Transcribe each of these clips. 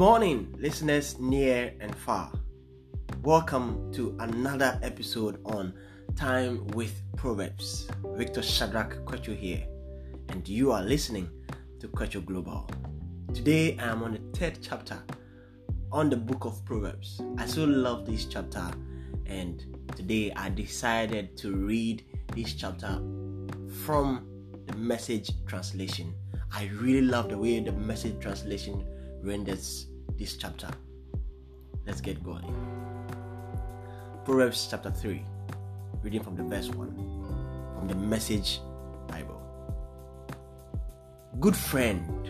morning, listeners near and far. Welcome to another episode on Time with Proverbs. Victor Shadrach Kwechu here, and you are listening to Kwechu Global. Today I am on the third chapter on the book of Proverbs. I so love this chapter, and today I decided to read this chapter from the message translation. I really love the way the message translation renders this chapter. Let's get going. Proverbs chapter 3, reading from the verse 1 from the message Bible. Good friend,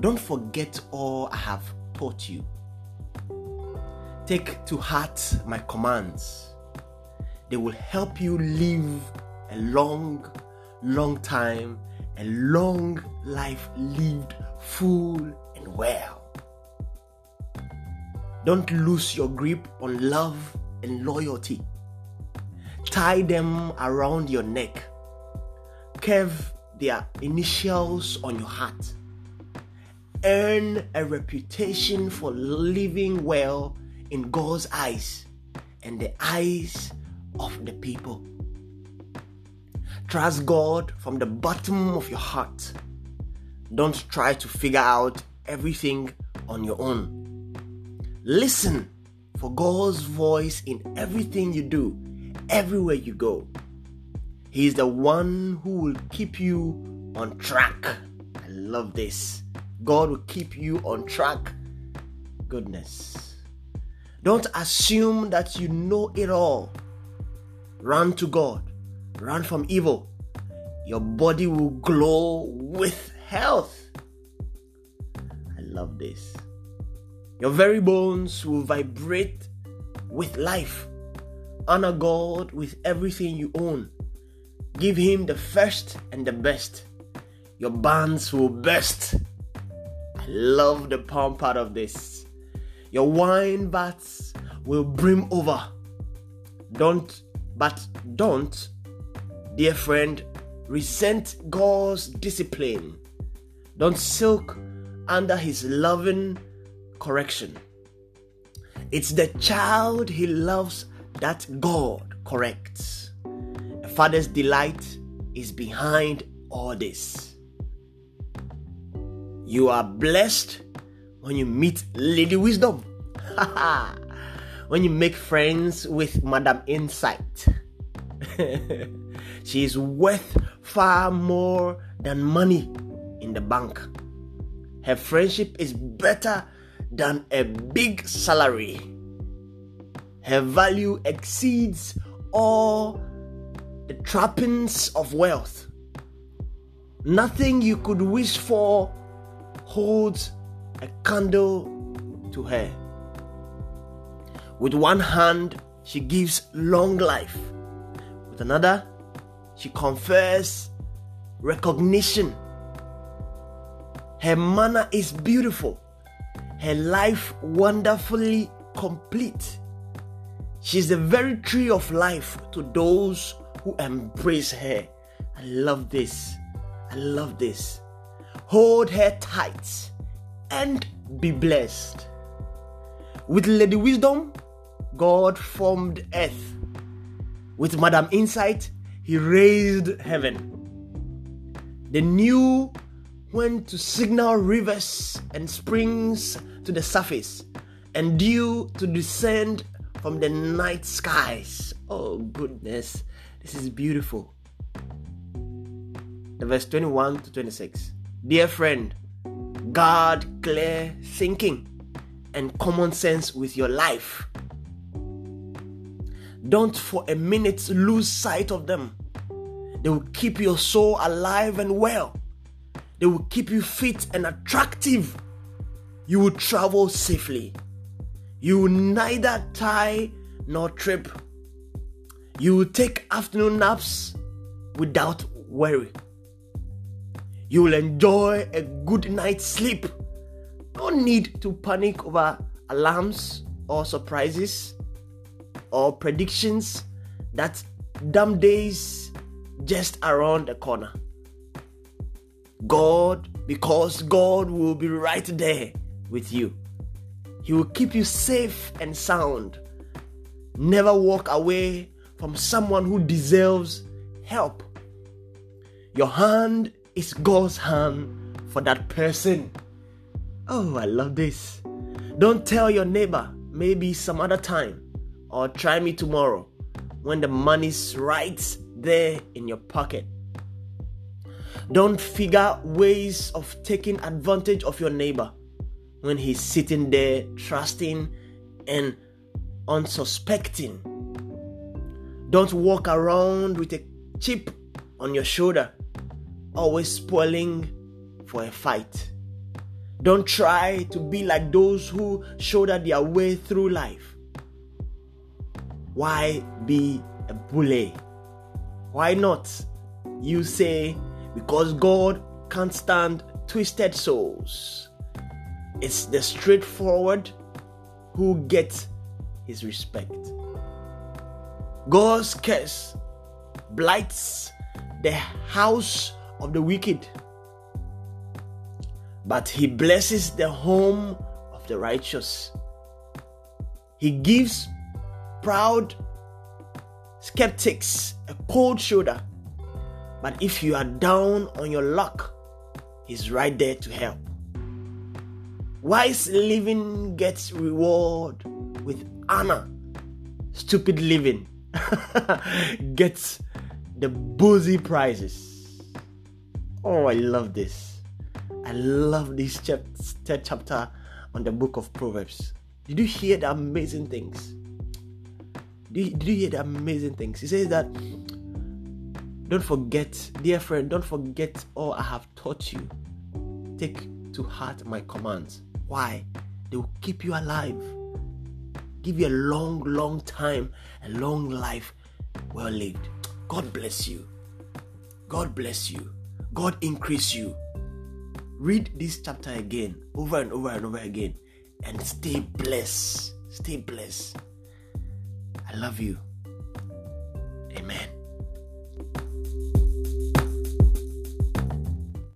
don't forget all I have taught you. Take to heart my commands. They will help you live a long, long time, a long life lived full and well. Don't lose your grip on love and loyalty. Tie them around your neck. Curve their initials on your heart. Earn a reputation for living well in God's eyes and the eyes of the people. Trust God from the bottom of your heart. Don't try to figure out everything on your own. Listen for God's voice in everything you do, everywhere you go. He is the one who will keep you on track. I love this. God will keep you on track. Goodness. Don't assume that you know it all. Run to God, run from evil. Your body will glow with health. I love this. Your very bones will vibrate with life. Honor God with everything you own. Give Him the first and the best. Your bands will burst. I love the palm part of this. Your wine vats will brim over. Don't, but don't, dear friend, resent God's discipline. Don't silk under His loving correction. It's the child he loves that God corrects. A father's delight is behind all this. You are blessed when you meet Lady Wisdom. when you make friends with Madam Insight. she is worth far more than money in the bank. Her friendship is better than a big salary. Her value exceeds all the trappings of wealth. Nothing you could wish for holds a candle to her. With one hand, she gives long life. With another, she confers recognition. Her manner is beautiful her life wonderfully complete. She's the very tree of life to those who embrace her. I love this. I love this. Hold her tight and be blessed. With Lady Wisdom, God formed earth. With Madam Insight, He raised heaven. The new when to signal rivers and springs to the surface, and dew to descend from the night skies. Oh, goodness, this is beautiful. The verse 21 to 26. Dear friend, guard clear thinking and common sense with your life. Don't for a minute lose sight of them. They will keep your soul alive and well. They will keep you fit and attractive. You will travel safely. You will neither tie nor trip. You will take afternoon naps without worry. You will enjoy a good night's sleep. No need to panic over alarms or surprises or predictions that damn days just around the corner. God, because God will be right there with you. He will keep you safe and sound. Never walk away from someone who deserves help. Your hand is God's hand for that person. Oh, I love this. Don't tell your neighbor, maybe some other time, or try me tomorrow when the money's right there in your pocket. Don't figure ways of taking advantage of your neighbor when he's sitting there trusting and unsuspecting. Don't walk around with a chip on your shoulder, always spoiling for a fight. Don't try to be like those who shoulder their way through life. Why be a bully? Why not? You say, because God can't stand twisted souls. It's the straightforward who gets his respect. God's curse blights the house of the wicked, but he blesses the home of the righteous. He gives proud skeptics a cold shoulder, but if you are down on your luck, he's right there to help. Wise living gets reward with honor. Stupid living gets the boozy prizes. Oh, I love this. I love this third chapter on the book of Proverbs. Did you hear the amazing things? Did you, did you hear the amazing things? He says that don't forget, dear friend, don't forget all I have taught you. Take to heart my commands. Why? They will keep you alive, give you a long, long time, a long life well lived. God bless you. God bless you. God increase you. Read this chapter again, over and over and over again, and stay blessed. Stay blessed. I love you. Amen.